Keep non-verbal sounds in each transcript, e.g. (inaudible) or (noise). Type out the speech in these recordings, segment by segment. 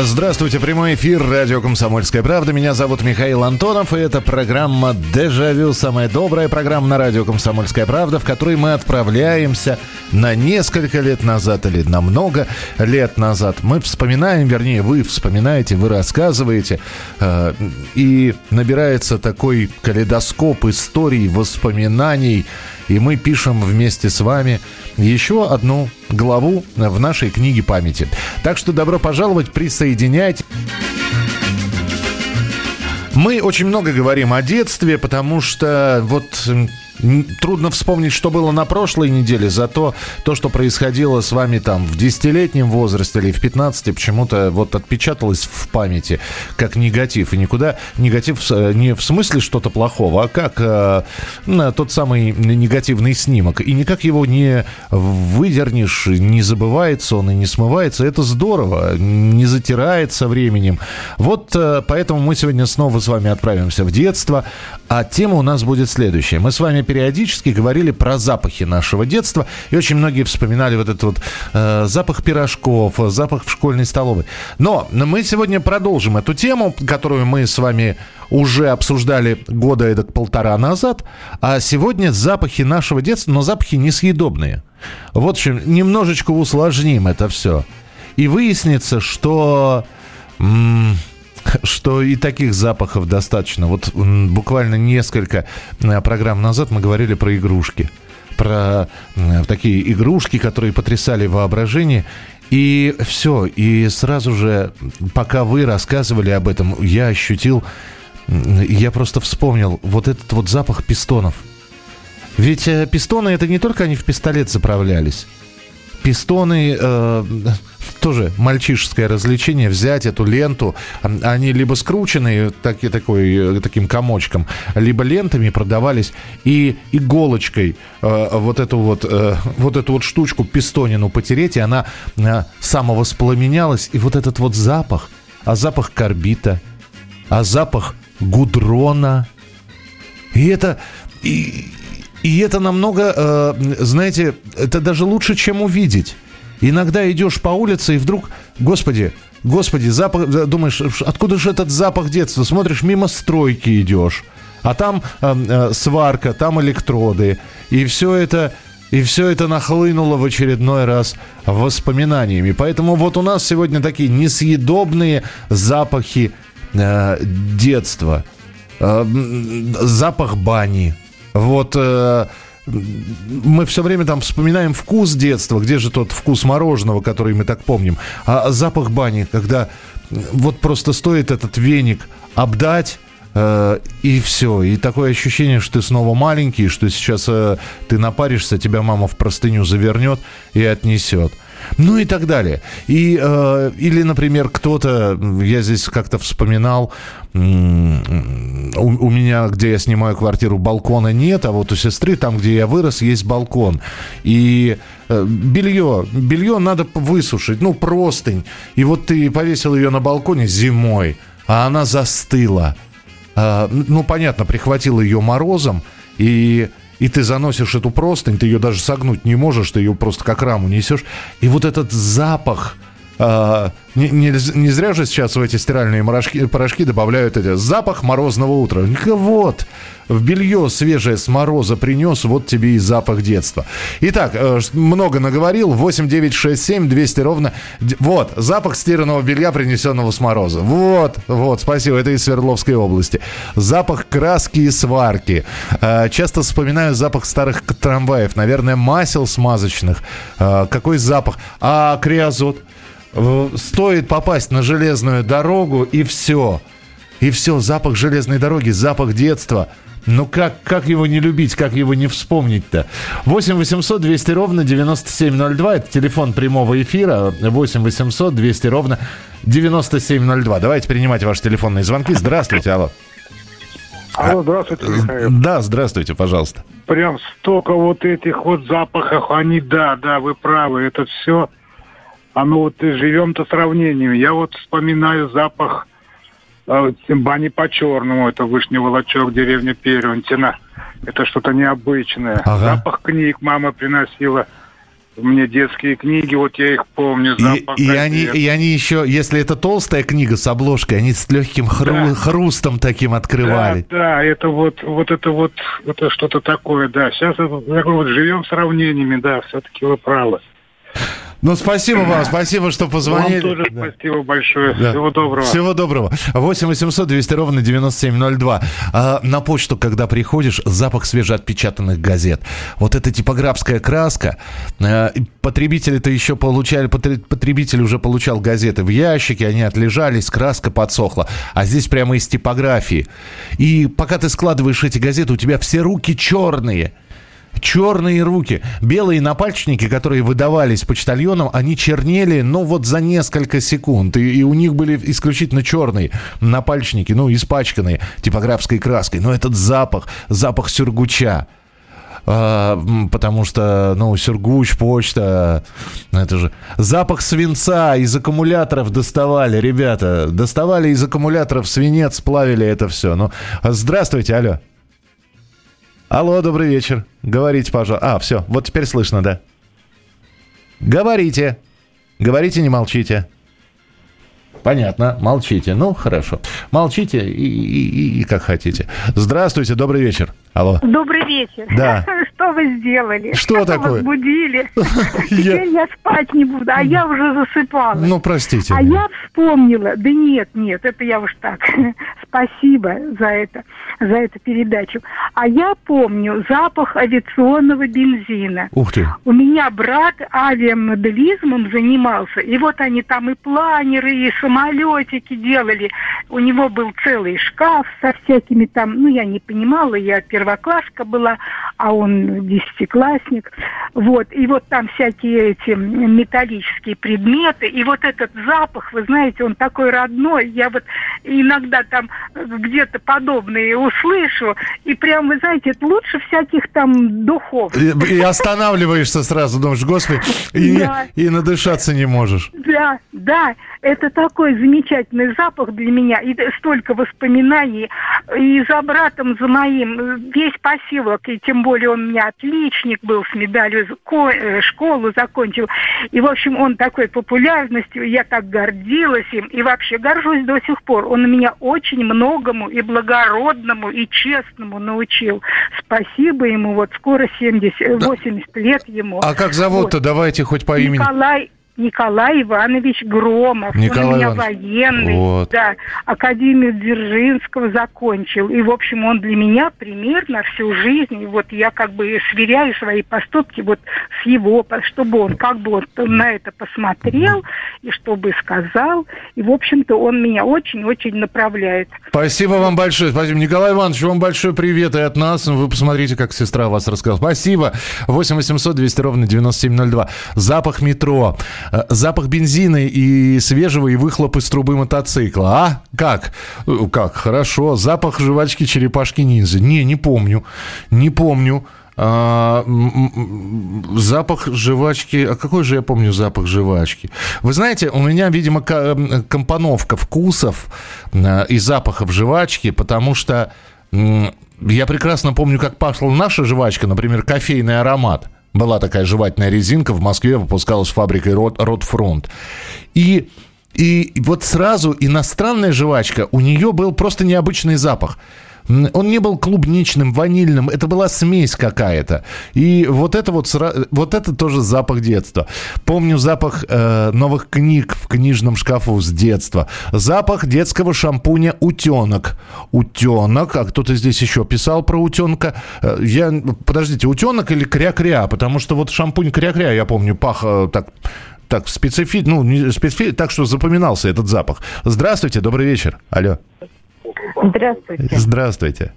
Здравствуйте, прямой эфир радио «Комсомольская правда». Меня зовут Михаил Антонов, и это программа «Дежавю», самая добрая программа на радио «Комсомольская правда», в которой мы отправляемся на несколько лет назад или на много лет назад. Мы вспоминаем, вернее, вы вспоминаете, вы рассказываете, э, и набирается такой калейдоскоп историй, воспоминаний, и мы пишем вместе с вами еще одну главу в нашей книге памяти. Так что добро пожаловать, присоединяйтесь. Мы очень много говорим о детстве, потому что вот трудно вспомнить, что было на прошлой неделе, зато то, что происходило с вами там в 10-летнем возрасте или в 15, почему-то вот отпечаталось в памяти как негатив. И никуда негатив э, не в смысле что-то плохого, а как э, тот самый негативный снимок. И никак его не выдернешь, не забывается он и не смывается. Это здорово, не затирает со временем. Вот э, поэтому мы сегодня снова с вами отправимся в детство. А тема у нас будет следующая. Мы с вами периодически говорили про запахи нашего детства, и очень многие вспоминали вот этот вот э, запах пирожков, запах в школьной столовой. Но мы сегодня продолжим эту тему, которую мы с вами уже обсуждали года эдак полтора назад, а сегодня запахи нашего детства, но запахи несъедобные. Вот в общем, немножечко усложним это все. И выяснится, что... м, что и таких запахов достаточно. Вот буквально несколько э, программ назад мы говорили про игрушки. Про такие игрушки, которые потрясали воображение. И все. И сразу же, пока вы рассказывали об этом, я ощутил, я просто вспомнил вот этот вот запах пистонов. Ведь э, пистоны это не только они в пистолет заправлялись. Пистоны э, тоже мальчишеское развлечение взять эту ленту. Они либо скрученные таки, такой, э, таким комочком, либо лентами продавались и иголочкой э, вот эту вот э, вот эту вот штучку пистонину потереть, и она э, самовоспламенялась. И вот этот вот запах, а запах карбита, а запах гудрона. И это... И, и это намного, э, знаете, это даже лучше, чем увидеть. Иногда идешь по улице и вдруг, господи, господи, запах, э, думаешь, откуда же этот запах детства? Смотришь, мимо стройки идешь, а там э, э, сварка, там электроды, и все это... И все это нахлынуло в очередной раз воспоминаниями. Поэтому вот у нас сегодня такие несъедобные запахи э, детства. Э, запах бани. Вот э, мы все время там вспоминаем вкус детства. Где же тот вкус мороженого, который мы так помним? А запах бани, когда вот просто стоит этот веник обдать, э, и все. И такое ощущение, что ты снова маленький, что сейчас э, ты напаришься, тебя мама в простыню завернет и отнесет. Ну и так далее. И, э, или, например, кто-то, я здесь как-то вспоминал, у, у меня, где я снимаю квартиру, балкона нет, а вот у сестры, там, где я вырос, есть балкон. И э, белье, белье надо высушить, ну, простынь. И вот ты повесил ее на балконе зимой, а она застыла. А, ну, понятно, прихватил ее морозом, и, и ты заносишь эту простынь, ты ее даже согнуть не можешь, ты ее просто как раму несешь. И вот этот запах... а, не, не- не зря же сейчас в эти стиральные порошки, порошки добавляют это запах морозного утра. Вот, в белье свежее с мороза принес, вот тебе и запах детства. Итак, э, много наговорил. 8 9 6 7 200 ровно. Вот, запах стиранного белья, принесенного с мороза. Вот, вот, спасибо, это из Свердловской области. Запах краски и сварки. Э, Часто вспоминаю запах старых трамваев. Наверное, масел смазочных. Э, Какой запах? А криозот? Э, Стоит попасть на железную дорогу, и все. И все, запах железной дороги, запах детства. Ну как, как его не любить, как его не вспомнить-то? 8 800 200 ровно 9702, это телефон прямого эфира. 8 800 200 ровно 9702. Давайте принимать ваши телефонные звонки. Здравствуйте, алло. Алло, здравствуйте, Михаил. Да, здравствуйте, пожалуйста. Прям столько вот этих вот запахов, они, да, да, вы правы, это все, оно вот и живем-то сравнением. Я вот вспоминаю запах э, бани по-черному, это Вышний Волочок, деревня Перевантина. Это что-то необычное. Ага. Запах книг мама приносила мне детские книги, вот я их помню. И, Запах и они, газет. и они еще, если это толстая книга с обложкой, они с легким хру- Да. хрустом таким открывали. Да, да, это вот, вот это вот, это что-то такое, да. Сейчас я говорю, вот живем сравнениями, да, все-таки вы правы. Ну, спасибо вам, спасибо, что позвонили. Вам тоже Да. спасибо большое. Да. Всего доброго. Всего доброго. 8 800 200 ровно 9702. А, на почту, когда приходишь, запах свежеотпечатанных газет. Вот эта типографская краска. а, потребители-то еще получали, потре- потребитель уже получал газеты в ящике, они отлежались, краска подсохла. А здесь прямо из типографии. И пока ты складываешь эти газеты, у тебя все руки черные. Черные руки. Белые напальчники, которые выдавались почтальонам, они чернели, ну, вот за несколько секунд. И, и у них были исключительно черные напальчники, ну, испачканные типографской краской. Но этот запах, запах сюргуча. А, потому что, ну, сюргуч, почта, это же... Запах свинца из аккумуляторов доставали, ребята. Доставали из аккумуляторов свинец, плавили это все. Ну, здравствуйте, алло. Алло, добрый вечер. Говорите, пожалуйста. А, все, вот теперь слышно, да. Говорите. Говорите, не молчите. Понятно, молчите. Ну, хорошо. Молчите и, и- и- как хотите. Здравствуйте, добрый вечер. Алло. Добрый вечер. Да. (laughs) Что вы сделали? Что такое? Возбудили. (laughs) Я- Теперь я спать не буду, а я уже засыпала. Ну, простите. А я вспомнила, да нет, нет, это я уж так. (laughs) Спасибо за это, за эту передачу. А я помню запах авиационного бензина. Ух ты. У меня брат авиамоделизмом занимался, и вот они там и планеры, и самолетики делали. У него был целый шкаф со всякими там, ну, я не понимала, я первокласска была, а он десятиклассник. Вот, и вот там всякие эти металлические предметы, и вот этот запах, вы знаете, он такой родной. Я вот иногда там где-то подобные услышу, и прям, вы знаете, это лучше всяких там духов. И, и останавливаешься сразу, думаешь, господи, и, Да. и надышаться не можешь. Да, да, это такой замечательный запах для меня, и столько воспоминаний. И за братом, за моим, э, весь поселок, и тем более он у меня отличник был с медалью, э, школу закончил. И, в общем, он такой популярностью, я так гордилась им, и вообще горжусь до сих пор. Он меня очень многому и благородному, и честному научил. Спасибо ему, вот скоро 70, 80 лет ему. А как зовут-то? Давайте хоть по имени. Николай Николай Иванович Громов. Николай он у меня Иванович. военный. Вот. Да. Академию Дзержинского закончил. И, в общем, он для меня пример на всю жизнь. И вот я как бы сверяю свои поступки вот с его, чтобы он как бы вот на это посмотрел и чтобы сказал. И, в общем-то, он меня очень-очень направляет. Спасибо вам большое. Спасибо. Николай Иванович, вам большой привет и от нас. Вы посмотрите, как сестра вас рассказала. Спасибо. 8 800 200 ровно 9702. Запах метро. Э, Запах бензина и свежего и выхлоп из трубы мотоцикла. А? Как? Э, Как? Хорошо. Запах жвачки черепашки ниндзя. Не, не помню. Не помню. А, запах жвачки. А какой же я помню запах жвачки? Вы знаете, у меня, видимо, компоновка вкусов э, и запахов жвачки, потому что я прекрасно помню, как пахла наша жвачка, например, кофейный аромат. Была такая жевательная резинка в Москве, выпускалась фабрикой Рот, Ротфронт. И, и вот сразу иностранная жвачка, у нее был просто необычный запах. Он не был клубничным, ванильным, это была смесь какая-то. И вот это вот, вот это тоже запах детства. Помню запах э, новых книг в книжном шкафу с детства. Запах детского шампуня «Утенок». «Утенок», а кто-то здесь еще писал про утенка. Э, Я, подождите, «Утенок» или «Кря-кря»? Потому что вот шампунь «Кря-кря», я помню, пах э, так... Так, специфи... ну, не специфи... так что запоминался этот запах. Здравствуйте, добрый вечер. Алло. Здравствуйте. Здравствуйте.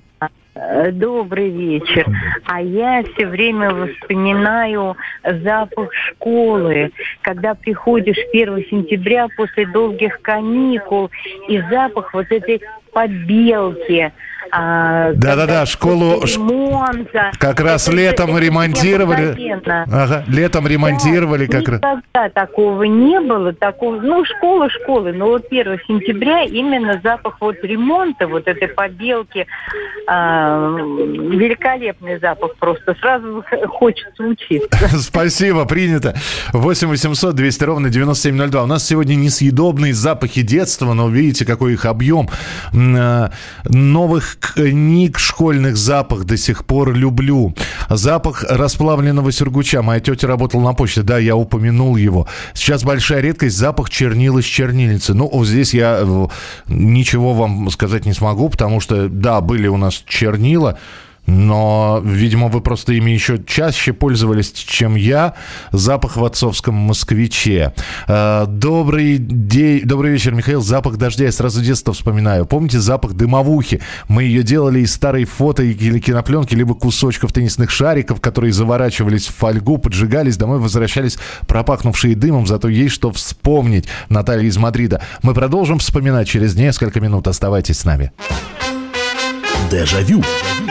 Э, Добрый вечер. А я все время вспоминаю запах школы, когда приходишь 1 сентября после долгих каникул, и запах вот этой подбелки, а, Да-да-да, школу ремонта. как раз Это- летом это ремонтировали. Ага, летом ремонтировали Да, как раз. Никогда такого не было. Такого, ну, школа школы, но вот 1 сентября именно запах вот ремонта, вот этой побелки, а, великолепный запах просто. Сразу (laughs) хочется учиться. (laughs) Спасибо, принято. 8 800 200 ровно 9702. У нас сегодня несъедобные запахи детства, но видите, какой их объем. М, Новых книг школьных запах до сих пор люблю. Запах расплавленного сюргуча. Моя тетя работала на почте, да, я упомянул его. Сейчас большая редкость запах чернил из чернильницы. Ну, вот здесь я э, ничего вам сказать не смогу, потому что, да, были у нас чернила, но, видимо, вы просто ими еще чаще пользовались, чем я. Запах в отцовском москвиче. Э, Добрый день, добрый вечер, Михаил. Запах дождя я сразу детство вспоминаю. Помните запах дымовухи? Мы ее делали из старой фото или кинопленки, либо кусочков теннисных шариков, которые заворачивались в фольгу, поджигались, домой возвращались пропахнувшие дымом, зато есть что вспомнить. Наталья из Мадрида. Мы продолжим вспоминать через несколько минут. Оставайтесь с нами. Дежавю. Дежавю.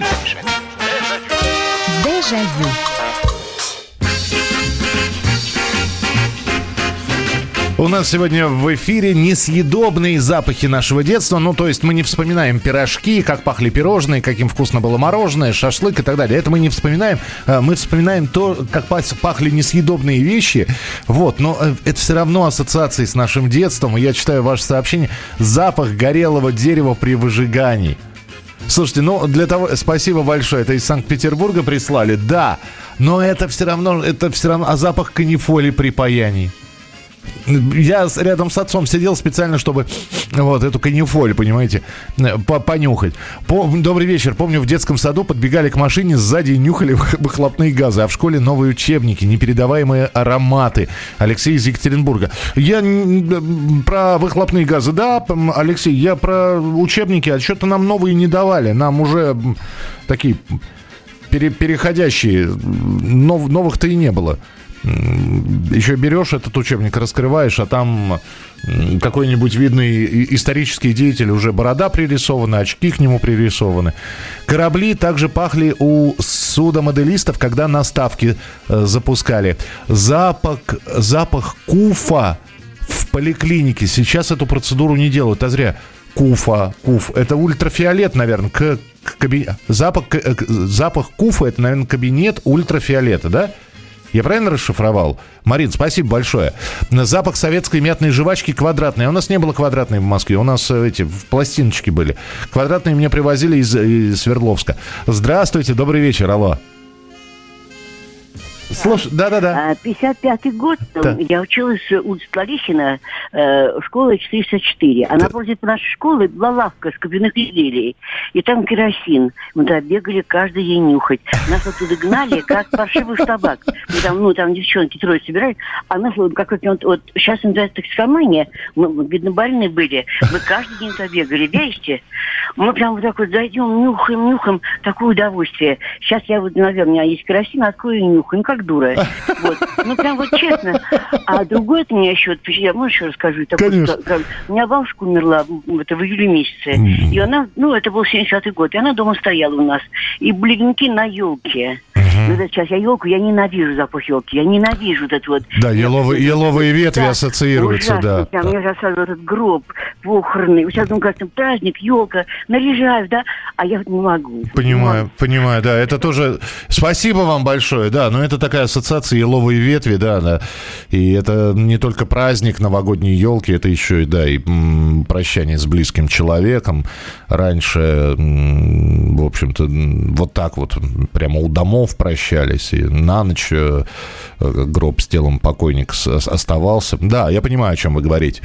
У нас сегодня в эфире несъедобные запахи нашего детства. Ну, то есть мы не вспоминаем пирожки, как пахли пирожные, каким вкусно было мороженое, шашлык и так далее. Это мы не вспоминаем. А, Мы вспоминаем то, как пахли несъедобные вещи. Вот, но э, это все равно ассоциации с нашим детством. Я читаю ваше сообщение. Запах горелого дерева при выжигании. Слушайте, ну для того, спасибо большое, это из Санкт-Петербурга прислали, да, но это все равно, это все равно, а запах канифоли при паянии. Я рядом с отцом сидел специально, чтобы вот эту канифоль, понимаете, по- понюхать. По- Добрый вечер. Помню, в детском саду подбегали к машине, сзади нюхали (laughs) выхлопные газы, а в школе новые учебники, непередаваемые ароматы. Алексей из Екатеринбурга. Я про выхлопные газы, да, Алексей, я про учебники, а что-то нам новые не давали. Нам уже такие пере- переходящие, нов- новых-то и не было. Еще берешь этот учебник, раскрываешь, а там какой-нибудь видный исторический деятель, уже борода пририсована, очки к нему пририсованы. Корабли также пахли у судомоделистов, когда на ставки э, запускали. Запах, запах куфа в поликлинике. Сейчас эту процедуру не делают, а зря. Куфа, куф. Это ультрафиолет, наверное, к, к каби- Запах, э, к- запах куфа, это, наверное, кабинет ультрафиолета, да? Я правильно расшифровал? Марин, спасибо большое. Запах советской мятной жвачки квадратной. А у нас не было квадратной в Москве. У нас э, эти в пластиночки были. Квадратные мне привозили из, из Свердловска. Здравствуйте, добрый вечер, алло. Слушай, да-да-да. А, 55-й год, Да. я училась в улице Ларихина, э, школа 464. А напротив нашей школы была лавка с кабинных изделий. И там керосин. Мы туда бегали каждый день нюхать. Нас оттуда гнали, как паршивых собак. Мы там, ну, там девчонки трое собирались. А нас вот как вот, вот сейчас называется токсикомания. Мы, вот, видно, больные были. Мы каждый день туда бегали. Верите? Мы прям вот так вот зайдем, нюхаем, нюхаем. Такое удовольствие. Сейчас я вот, наверное, у меня есть керосин, открою и нюхаю. Ну, как дура. (laughs) Вот. Ну, прям вот честно. А другое у меня еще, я, может, еще расскажу? Конечно. как- как- у меня бабушка умерла в, это, в июле месяце. И она, ну, это был 75-й год, и она дома стояла у нас. И были венки на елке. Ну, это сейчас я елку, я ненавижу запах елки, я ненавижу вот это вот. Да, еловые, еловые ветви Да, ассоциируются, ужасно да. прям. Я сейчас этот гроб похоронный. Сейчас как там праздник, елка, наряжаю, да, а я вот не могу. Понимаю, понимаю, да. Это тоже... Спасибо вам большое, да. Но это такая ассоциация еловые ветви, да, да. И это не только праздник новогодней елки, это еще и, да, и м, прощание с близким человеком. Раньше, м, в общем-то, вот так вот, прямо у домов прощались, и на ночь э, гроб с телом покойника оставался. Да, я понимаю, о чем вы говорите.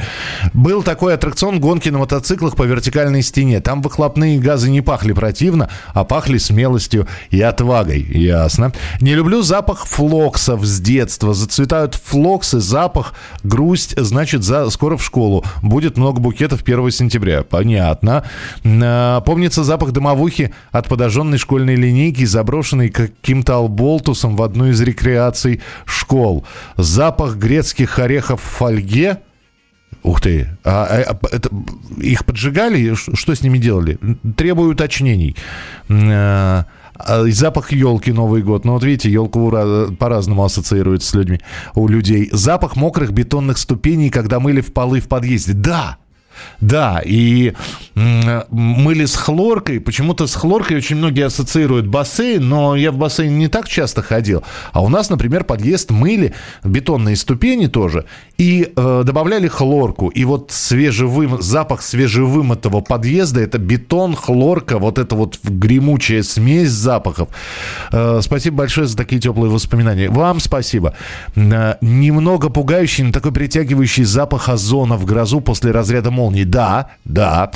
Был такой аттракцион гонки на мотоциклах по вертикальной стене. Там выхлопные газы не пахли противно, а пахли смелостью и отвагой. Ясно. Не люблю запах флоксов с детства. Зацветают флоксы, запах, грусть, значит, за, скоро в школу. Будет много букетов 1 сентября. Понятно. А, помнится запах дымовухи от подожженной школьной линейки, заброшенной каким-то алболтусом в одну из рекреаций школ. Запах грецких орехов в фольге. Ух ты. А, а, это, их поджигали? Что с ними делали? Требую уточнений. А, а, запах елки Новый год. Ну вот видите, елку по-разному ассоциируется с людьми, у людей. Запах мокрых бетонных ступеней, когда мыли в полы в подъезде. Да, да, и мыли с хлоркой. Почему-то с хлоркой очень многие ассоциируют бассейн, но я в бассейн не так часто ходил. А у нас, например, подъезд мыли, бетонные ступени тоже, и э, добавляли хлорку. И вот свежевым, запах свежевымытого подъезда, это бетон, хлорка, вот это вот гремучая смесь запахов. Э, спасибо большое за такие теплые воспоминания. Вам спасибо. Э, немного пугающий, но такой притягивающий запах озона в грозу после разряда молнии молнии. Да, да.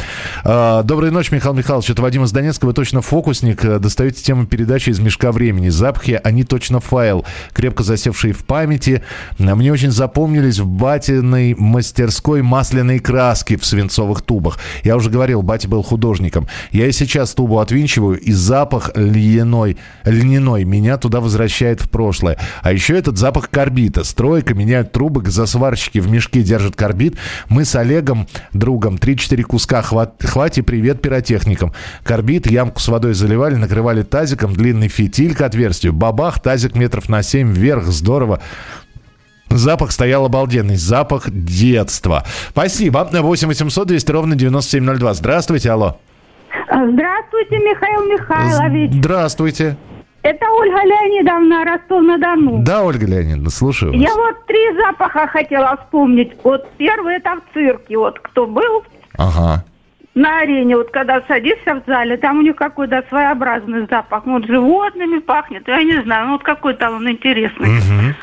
А, доброй ночи, Михаил Михайлович. Это Вадим из Донецка. Вы точно фокусник. Э, достаете тему передачи из мешка времени. Запахи, они точно файл, крепко засевшие в памяти. Мне очень запомнились в батиной мастерской масляной краски в свинцовых тубах. Я уже говорил, батя был художником. Я и сейчас тубу отвинчиваю, и запах льняной, льняной меня туда возвращает в прошлое. А еще этот запах карбита. Стройка, меняют трубы, засварщики в мешке держат карбид. Мы с Олегом другом. 3-4 куска хват, хвати, привет пиротехникам. Корбит, ямку с водой заливали, накрывали тазиком, длинный фитиль к отверстию. Бабах, тазик метров на 7 вверх, здорово. Запах стоял обалденный. Запах детства. Спасибо. 8 800 200 ровно 9702. Здравствуйте, алло. Здравствуйте, Михаил Михайлович. Здравствуйте. Это Ольга Леонидовна, Ростов-на-Дону. Да, Ольга Леонидовна, слушаю вас. Я вот три запаха хотела вспомнить. Вот первый это в цирке. Вот кто был ага. на арене, вот когда садишься в зале, там у них какой-то своеобразный запах. Вот животными пахнет, я не знаю, ну вот какой-то он интересный. Угу.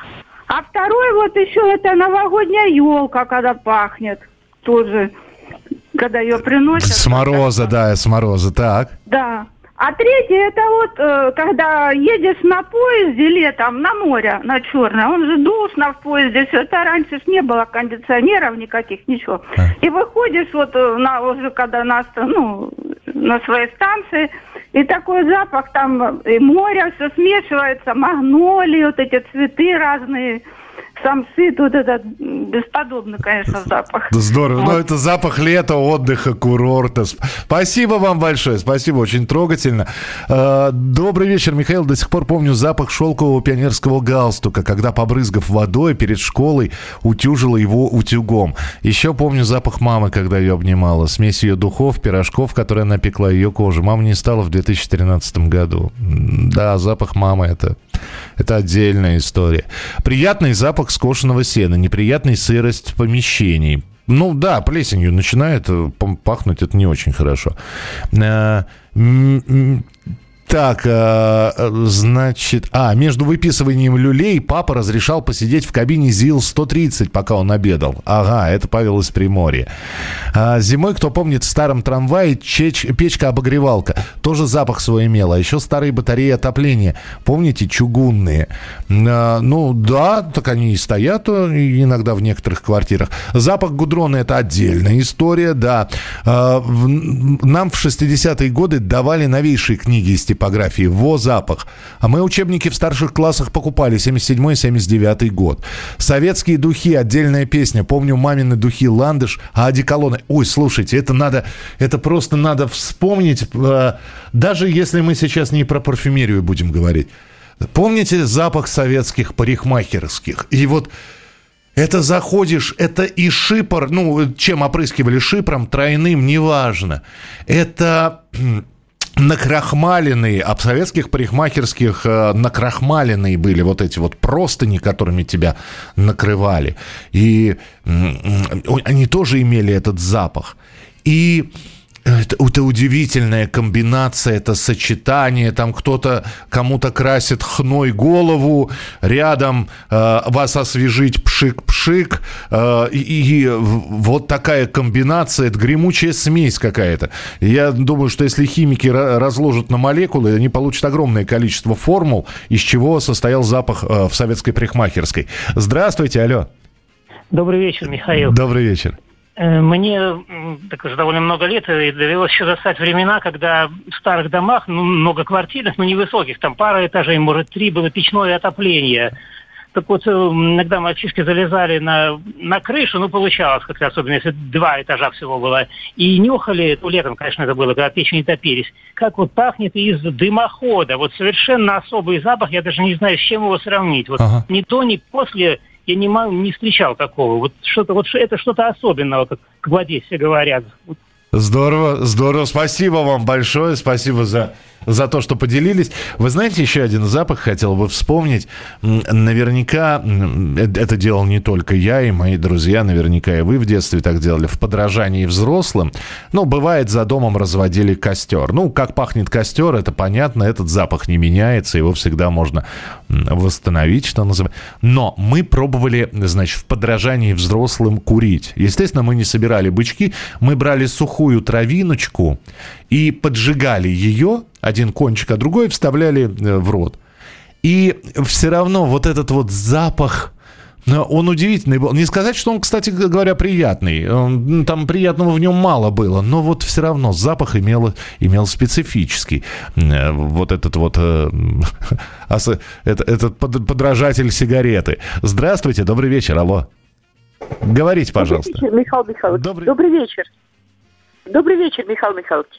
А второй вот еще это новогодняя елка, когда пахнет тоже, когда ее приносят. С мороза, да, с мороза, так. Да. А третье, это вот, э, когда едешь на поезде летом на море, на Черное, он же душно в поезде, все это раньше ж не было кондиционеров никаких, ничего. А. И выходишь вот э, на, уже когда на, ну, на своей станции, и такой запах там, и море все смешивается, магнолии, вот эти цветы разные, самшит, вот этот бесподобный, конечно, запах. Здорово. Вот. Ну, это запах лета, отдыха, курорта. Спасибо вам большое. Спасибо, очень трогательно. А, добрый вечер, Михаил. До сих пор помню запах шелкового пионерского галстука, когда, побрызгав водой перед школой, утюжила его утюгом. Еще помню запах мамы, когда ее обнимала. Смесь ее духов, пирожков, которые она пекла ее кожу. Мама не стала в 2013 году. Да, запах мамы это, это отдельная история. Приятный запах скошенного сена, неприятная сырость помещений. Ну да, плесенью начинает э, пахнуть, это не очень хорошо. Так, э, значит... А, между выписыванием люлей папа разрешал посидеть в кабине ЗИЛ-130, пока он обедал. Ага, это Павел из Приморья. А, зимой, кто помнит, в старом трамвае чеч, печка-обогревалка. Тоже запах свой имела. А еще старые батареи отопления. Помните, чугунные? А, ну, да, так они и стоят э, иногда в некоторых квартирах. Запах гудрона – это отдельная история, да. Нам в 60-е годы давали новейшие книги из типографии «Во запах». А мы учебники в старших классах покупали 77-79 год. Советские духи, отдельная песня. Помню мамины духи «Ландыш», а одеколоны. Ой, слушайте, это надо, это просто надо вспомнить. Э, даже если мы сейчас не про парфюмерию будем говорить. Помните запах советских парикмахерских? И вот это заходишь, это и шипор, ну, чем опрыскивали шипром, тройным, неважно. Это накрахмаленные, а в советских парикмахерских э, накрахмаленные были вот эти вот простыни, которыми тебя накрывали. И они тоже имели этот запах. И Это, это удивительная комбинация, это сочетание. Там кто-то кому-то красит хной голову, рядом э, вас освежить пшик-пшик. Э, и, и вот такая комбинация, это гремучая смесь какая-то. Я думаю, что если химики разложат на молекулы, они получат огромное количество формул, из чего состоял запах э, в советской парикмахерской. Здравствуйте, алло. Добрый вечер, Михаил. Добрый вечер. Э, мне так уже довольно много лет и довелось еще застать времена, когда в старых домах, ну, многоквартирных, но невысоких, там пара этажей, может, три, было печное отопление. Так вот, э, иногда мальчишки залезали на, на крышу, ну, получалось, как особенно если два этажа всего было, и нюхали, ну, летом, конечно, это было, когда печи не топились, как вот пахнет из дымохода. Вот совершенно особый запах, я даже не знаю, с чем его сравнить. Вот ага. ни до, ни после я не, не встречал такого. Вот что-то, вот это что-то особенного, как, в Одессе говорят. Здорово, здорово. Спасибо вам большое. Спасибо за за то, что поделились. Вы знаете, еще один запах хотел бы вспомнить. Наверняка это делал не только я и мои друзья, наверняка и вы в детстве так делали, в подражании взрослым. Ну, бывает, за домом разводили костер. Ну, как пахнет костер, это понятно, этот запах не меняется, его всегда можно восстановить, что называется. Но мы пробовали, значит, в подражании взрослым курить. Естественно, мы не собирали бычки, мы брали сухую травиночку и поджигали ее, один кончик, а другой вставляли э, в рот. И все равно вот этот вот запах, он удивительный был. Не сказать, что он, кстати говоря, приятный. Там приятного в нем мало было, но вот все равно запах имел, имел специфический. Э, вот этот вот э, (laughs) этот подражатель сигареты. Здравствуйте, добрый вечер, алло. Говорите, пожалуйста. Добрый вечер, Михаил Михайлович. Добрый... добрый вечер. Добрый вечер, Михаил Михайлович.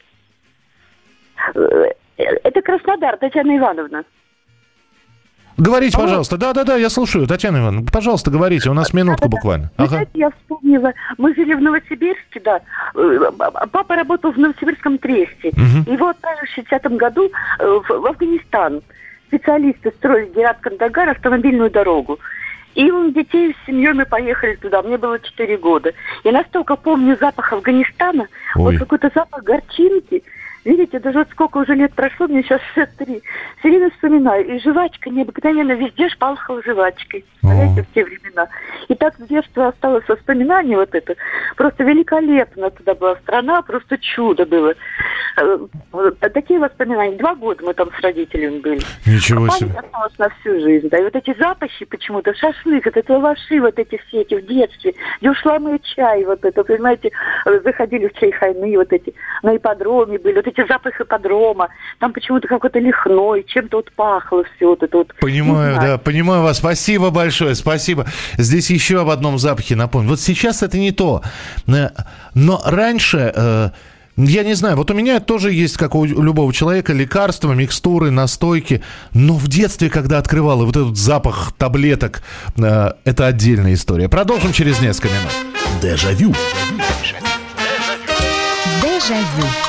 Э, это Краснодар, Татьяна Ивановна. Говорите, а пожалуйста. Да-да-да, я слушаю. Татьяна Ивановна, пожалуйста, говорите. У нас минутку да, буквально. Ага. Знаете, я вспомнила. Мы жили в Новосибирске, да. Э, папа работал в Новосибирском тресте. Угу. Его отправили в 60-м году э, в Афганистан. Специалисты строили Герат Кандагар автомобильную дорогу. И у детей с семьей мы поехали туда. Мне было 4 года. Я настолько помню запах Афганистана. Ой. Вот какой-то запах горчинки. Видите, даже вот сколько уже лет прошло, мне сейчас 63. Все время вспоминаю. И жвачка необыкновенно везде шпалхала жвачкой. Знаете, в те времена. И так с детства осталось воспоминание вот это. Просто великолепно туда была страна, просто чудо было. Э, такие воспоминания. Два года мы там с родителями были. Ничего а себе. осталось на всю жизнь. Да, и вот эти запахи почему-то, шашлык, вот это лаваши вот эти все эти в детстве, где ушла мы чай, вот это, понимаете, заходили в чайхайны, вот эти, на ипподроме были, вот эти запах ипподрома, там почему-то какой-то лихной, чем-то вот пахло все вот это вот. Понимаю, да, понимаю вас. Спасибо большое, спасибо. Здесь еще об одном запахе напомню. Вот сейчас это не то. Э, но раньше... Э, я не знаю, вот у меня тоже есть, как у любого человека, лекарства, микстуры, настойки. Но в детстве, когда открывал, и вот этот запах таблеток, э, это отдельная история. Продолжим через несколько минут. Дежавю. Дежавю.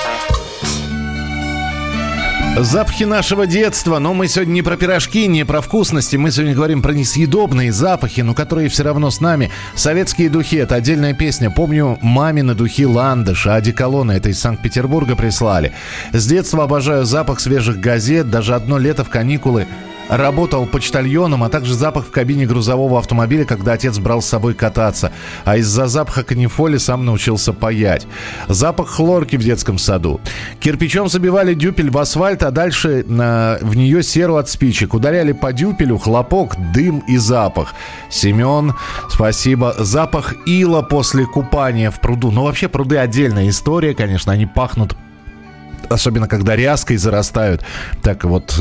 Запахи нашего детства, но мы сегодня не про пирожки, не про вкусности, мы сегодня говорим про несъедобные запахи, но которые все равно с нами. Советские духи – это отдельная песня. Помню мамины духи Ландыша, одеколона, это из Санкт-Петербурга прислали. С детства обожаю запах свежих газет, даже одно лето в каникулы работал почтальоном, а также запах в кабине грузового автомобиля, когда отец брал с собой кататься. А из-за запаха канифоли сам научился паять. Запах хлорки в детском саду. Кирпичом забивали дюпель в асфальт, а дальше э, в нее серу от спичек. Ударяли по дюпелю, хлопок, дым и запах. Семен, спасибо. Запах ила после купания в пруду. Ну, вообще, пруды отдельная история, конечно. Они пахнут особенно когда ряской зарастают, так вот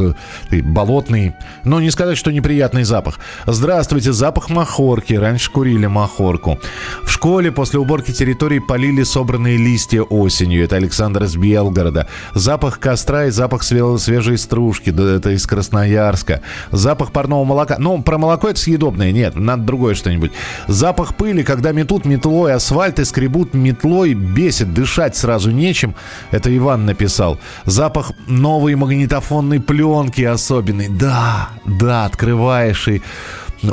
э, болотный, но не сказать, что неприятный запах. Здравствуйте, запах махорки. Раньше курили махорку. В школе после уборки территории полили собранные листья осенью. Это Александр из Белгорода. Запах костра и запах све- свежей стружки. Да, это из Красноярска. Запах парного молока. Ну, про молоко это съедобное. Нет, надо другое что-нибудь. Запах пыли, когда метут метлой асфальт и скребут метлой, бесит, дышать сразу нечем. Это Иван написал. Запах новой магнитофонной пленки особенный. Да, да, открываешь и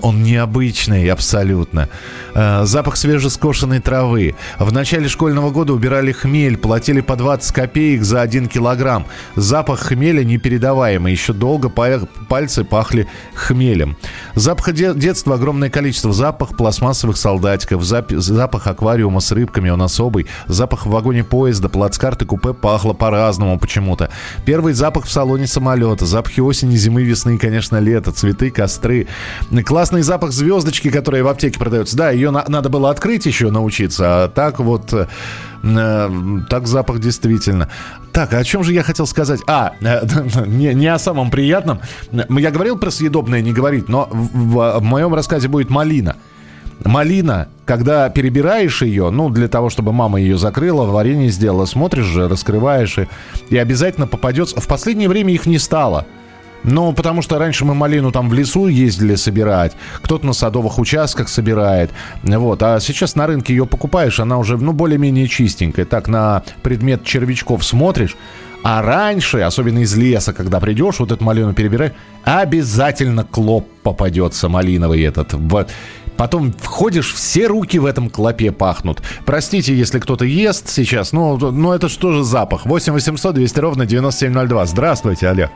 он необычный абсолютно. Э, Запах свежескошенной травы. В начале школьного года убирали хмель, платили по 20 копеек за 1 килограмм. Запах хмеля непередаваемый. Еще долго па- пальцы пахли хмелем. Запаха де- детства огромное количество. Запах пластмассовых солдатиков, зап- запах аквариума с рыбками, он особый. Запах в вагоне поезда, плацкарты купе пахло по-разному почему-то. Первый запах в салоне самолета. Запахи осени, зимы, весны и, конечно, лета. Цветы, костры. Классный запах звездочки, которая в аптеке продается. Да, ее на- надо было открыть еще научиться. А так вот... э, э, так запах действительно. Так, а о чем же я хотел сказать? А, э, (laughs) не, не о самом приятном. Я говорил про съедобное не говорить, но в, в- в моем рассказе будет малина. Малина, когда перебираешь ее, ну, для того, чтобы мама ее закрыла, варенье сделала, смотришь же, раскрываешь, и, и обязательно попадется... В последнее время их не стало. Ну, потому что раньше мы малину там в лесу ездили собирать, кто-то на садовых участках собирает, вот, а сейчас на рынке ее покупаешь, она уже, ну, более-менее чистенькая, так на предмет червячков смотришь, а раньше, особенно из леса, когда придешь, вот эту малину перебираешь, обязательно клоп попадется малиновый этот. Вот. Потом входишь, все руки в этом клопе пахнут. Простите, если кто-то ест сейчас, ну, ну это что же запах? 8 800 200 ровно 9702. Здравствуйте, Олег.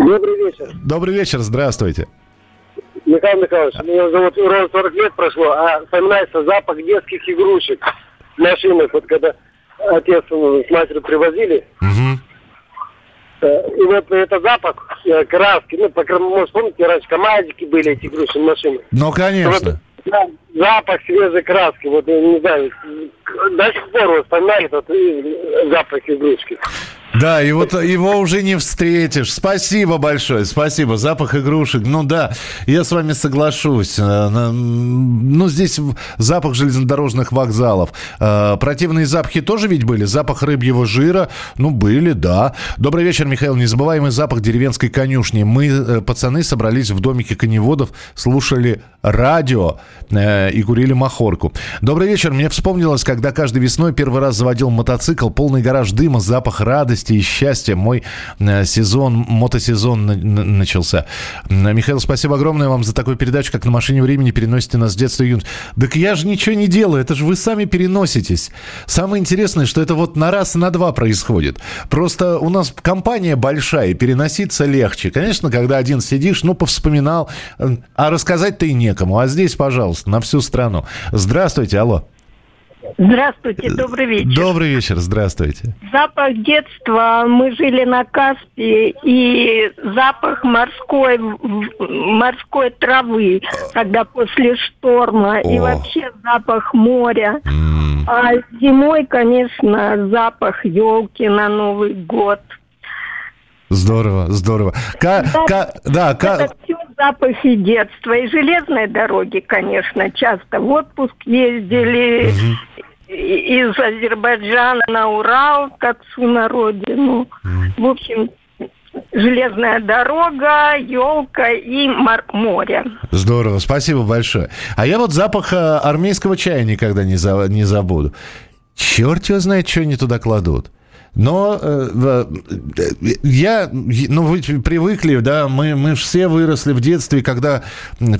Добрый вечер. Добрый вечер, здравствуйте. Михаил Михайлович, меня зовут ровно 40 лет прошло, а вспоминается запах детских игрушек в машинах. Вот когда отец с матерью привозили, э, и вот этот запах э, краски, ну, по, может, помните, раньше камазики были эти игрушечные машины. Ну, конечно. Да, запах свежей краски, вот, я не знаю, до сих пор вот вспоминаю этот э, запах игрушки. Да, и вот его уже не встретишь. Спасибо большое, спасибо. Запах игрушек. Ну да, я с вами соглашусь. Э, Ну, здесь запах железнодорожных вокзалов. Э, Противные запахи тоже ведь были? Запах рыбьего жира? Ну, были, да. Добрый вечер, Михаил. Незабываемый запах деревенской конюшни. Мы, э, пацаны, собрались в домике коневодов, слушали радио и курили махорку. Добрый вечер. Мне вспомнилось, когда каждой весной первый раз заводил мотоцикл, полный гараж дыма, запах радости и счастья. Мой э, сезон, мотосезон на- на- начался. М, Михаил, спасибо огромное вам за такую передачу, как на машине времени переносите нас с детства и юности. Так я же ничего не делаю, это же вы сами переноситесь. Самое интересное, что это вот на раз на два происходит. Просто у нас компания большая, переноситься легче. Конечно, когда один сидишь, ну, повспоминал, э, а рассказать-то и некому. А здесь, пожалуйста, на всю страну. Здравствуйте, алло. Здравствуйте, добрый вечер. Добрый вечер, здравствуйте. Запах детства. Мы жили на Каспии, и запах морской, морской травы, когда после шторма, и О. вообще запах моря. А зимой, конечно, запах елки на Новый год. Здорово, здорово. Ка- ка- да, ка- Это все запахи детства. И железной дороги, конечно, часто в отпуск ездили и- из Азербайджана на Урал к отцу на родину. В общем, железная дорога, елка и мор- море. Здорово, спасибо большое. А я вот запах армейского чая никогда не, за- не забуду. Черт его знает, что они туда кладут. Но э, я, ну вы привыкли, да, мы, мы все выросли в детстве, когда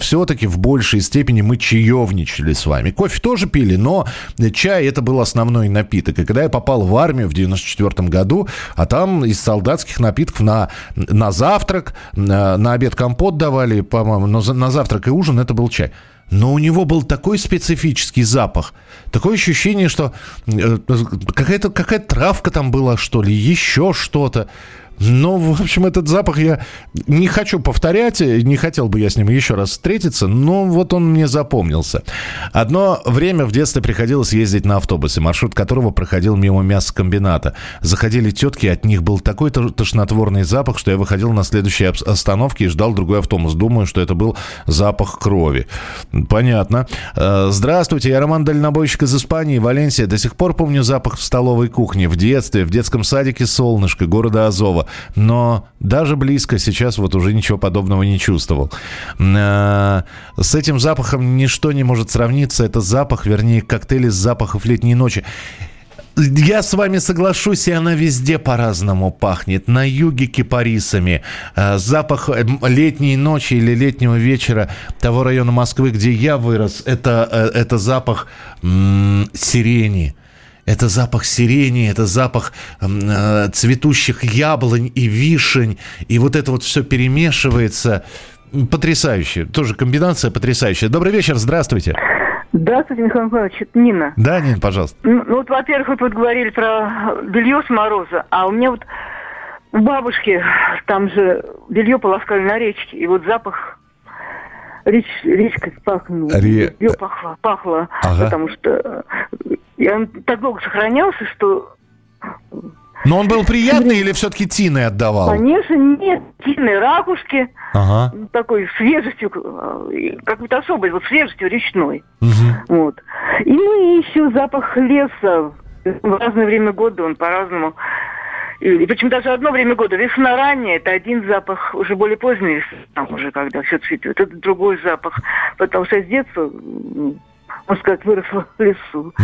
все-таки в большей степени мы чаевничали с вами. Кофе тоже пили, но чай это был основной напиток. И когда я попал в армию в 94 году, а там из солдатских напитков на, на завтрак, на, на обед компот давали, по-моему, но за- на завтрак и ужин это был чай. Но у него был такой специфический запах. Такое ощущение, что э, какая-то какая травка там была, что ли, еще что-то. Ну, в общем, этот запах я не хочу повторять, не хотел бы я с ним еще раз встретиться, но вот он мне запомнился. Одно время в детстве приходилось ездить на автобусе, маршрут которого проходил мимо мясокомбината. Заходили тетки, от них был такой то- тошнотворный запах, что я выходил на следующей остановке и ждал другой автобус. Думаю, что это был запах крови. Понятно. Э, Здравствуйте, я Роман Дальнобойщик из Испании, Валенсия. До сих пор помню запах в столовой кухне. В детстве, в детском садике «Солнышко» города Азова. Но даже близко сейчас вот уже ничего подобного не чувствовал. Э, С этим запахом ничто не может сравниться. Это запах, вернее, коктейль из запахов летней ночи. Я с вами соглашусь, и она везде по-разному пахнет. На юге кипарисами. Э, Запах э, летней ночи или летнего вечера того района Москвы, где я вырос, это, это запах м, сирени. Это запах сирени, это запах э, цветущих яблонь и вишень. И вот это вот все перемешивается. Потрясающе. Тоже комбинация потрясающая. Добрый вечер, здравствуйте. Здравствуйте, Михаил Михайлович, это Нина. Да, Нин, пожалуйста. Ну, вот, во-первых, вы говорили про белье с мороза, а у меня вот у бабушки там же белье полоскали на речке, и вот запах реч, речкой пахнул. Ре- Белье пахло, пахло Ага. потому что э, и он так долго сохранялся, что, Но он был приятный или все-таки Тиной отдавал? конечно, нет, тиной ракушки, Ага. такой свежестью, э, какой-то особой, вот свежестью речной. Вот. И и еще запах леса. В разное время года он по-разному. И, причем даже одно время года. Весна ранняя, это один запах, уже более поздняя весна, там уже когда все цветет, это другой запах. Потому что с детства, можно сказать, выросла в лесу.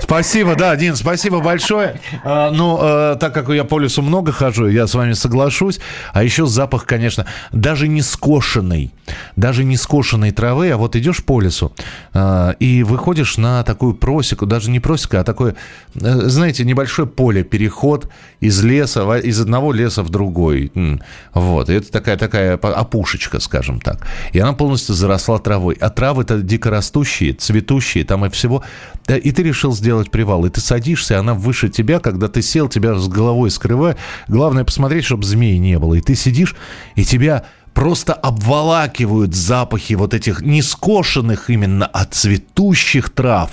Спасибо, да, Дин, спасибо большое. А, ну, э, так как я по лесу много хожу, я с вами соглашусь. А еще запах, конечно, даже не скошенной, даже не скошенной травы, а вот идешь по лесу э, и выходишь на такую просеку, даже не просека, а такое, э, знаете, небольшое поле, переход из леса, из одного леса в другой. Вот, и это такая, такая опушечка, скажем так. И она полностью заросла травой. А травы-то дикорастущие, цветущие, там и всего. И ты решил сделать привал. И ты садишься, она выше тебя, когда ты сел, тебя с головой скрывает. Главное посмотреть, чтобы змей не было. И ты сидишь, и тебя просто обволакивают запахи вот этих не скошенных именно, а цветущих трав.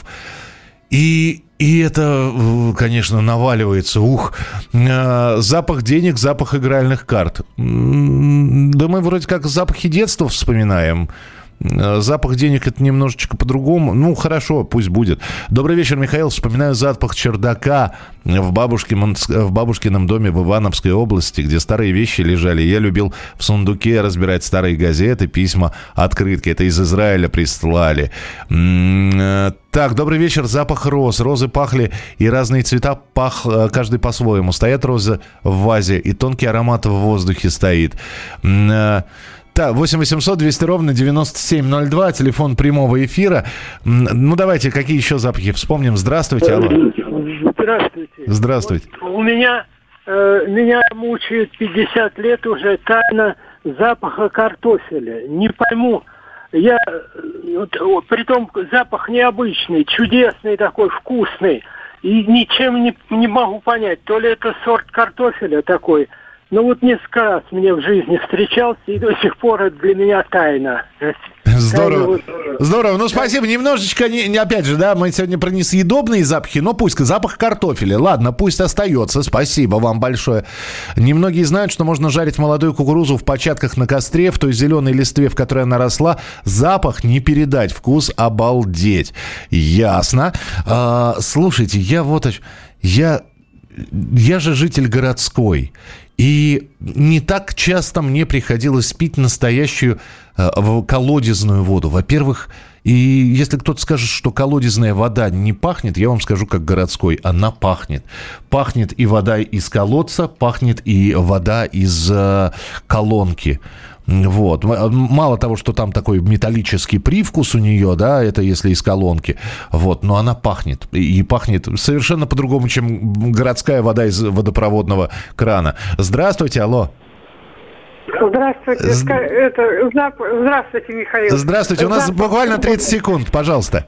И, и это, конечно, наваливается. Ух, Э, запах денег, запах игральных карт. Да мы вроде как запахи детства вспоминаем. Э, Запах денег это немножечко по-другому. Ну, хорошо, пусть будет. Добрый вечер, Михаил. Вспоминаю запах чердака в, бабушкином, в бабушкином доме в Ивановской области, где старые вещи лежали. Я любил в сундуке разбирать старые газеты, письма, открытки. Это из Израиля прислали. Э, Так, добрый вечер. Запах роз. Розы пахли, и разные цвета пах э, каждый по-своему. Стоят розы в вазе, и тонкий аромат в воздухе стоит. Так, 8 800 200 ровно 9702, телефон прямого эфира. Ну, давайте, какие еще запахи вспомним? Здравствуйте, алло. Здравствуйте. Здравствуйте. У меня э, меня мучает 50 лет уже тайна запаха картофеля. Не пойму. Я, э, вот, о, притом запах необычный, чудесный такой, вкусный. И ничем не, не могу понять, то ли это сорт картофеля такой. Ну вот несколько раз мне в жизни встречался, и до сих пор это для меня тайна. Здорово. Здорово. Ну, спасибо. Немножечко, не, не- опять же, да, мы сегодня про несъедобные запахи, но пусть запах картофеля. Ладно, пусть остается. Спасибо вам большое. Немногие знают, что можно жарить молодую кукурузу в початках на костре, в той зеленой листве, в которой она росла. Запах не передать, вкус обалдеть. Ясно. А, слушайте, я вот... Я я же житель городской. И не так часто мне приходилось пить настоящую э, колодезную воду. Во-первых, И если кто-то скажет, что колодезная вода не пахнет, я вам скажу, как городской, она пахнет. Пахнет и вода из колодца, пахнет и вода из э, колонки. Вот. Мало того, что там такой металлический привкус у нее, да, это если из колонки, вот, но она пахнет. И пахнет совершенно по-другому, чем городская вода из водопроводного крана. Здравствуйте, алло. Здравствуйте, З- это, здравствуйте, Михаил. Здравствуйте, у нас Запах- буквально 30 секунд, пожалуйста.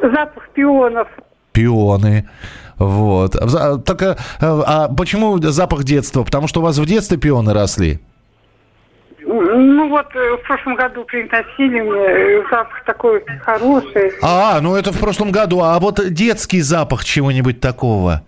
Запах пионов. Пионы. Вот. За- Только, э, а почему запах детства? Потому что у вас в детстве пионы росли? Ну вот э, в прошлом году приносили мне э, запах такой хороший. А, ну это в прошлом году. А вот детский запах чего-нибудь такого?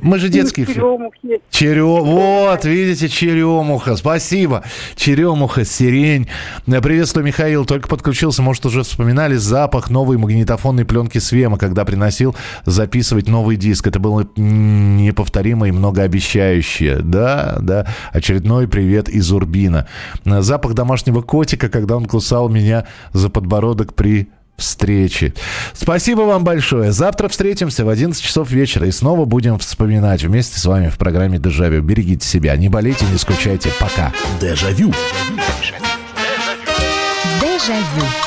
Мы же детские. все. Черемухи. Черё... Вот, видите, черемуха. Спасибо. Черемуха, сирень. Э, Приветствую, Михаил. Только подключился, может, уже вспоминали запах новой магнитофонной пленки Свема, когда приносил записывать новый диск. Это было неповторимо и многообещающее. Да, да. Очередной привет из Урбина. Э, Запах домашнего котика, когда он кусал меня за подбородок при встречи. Спасибо вам большое. Завтра встретимся в 11 часов вечера и снова будем вспоминать вместе с вами в программе «Дежавю». Берегите себя, не болейте, не скучайте. Пока. Дежавю. Дежавю.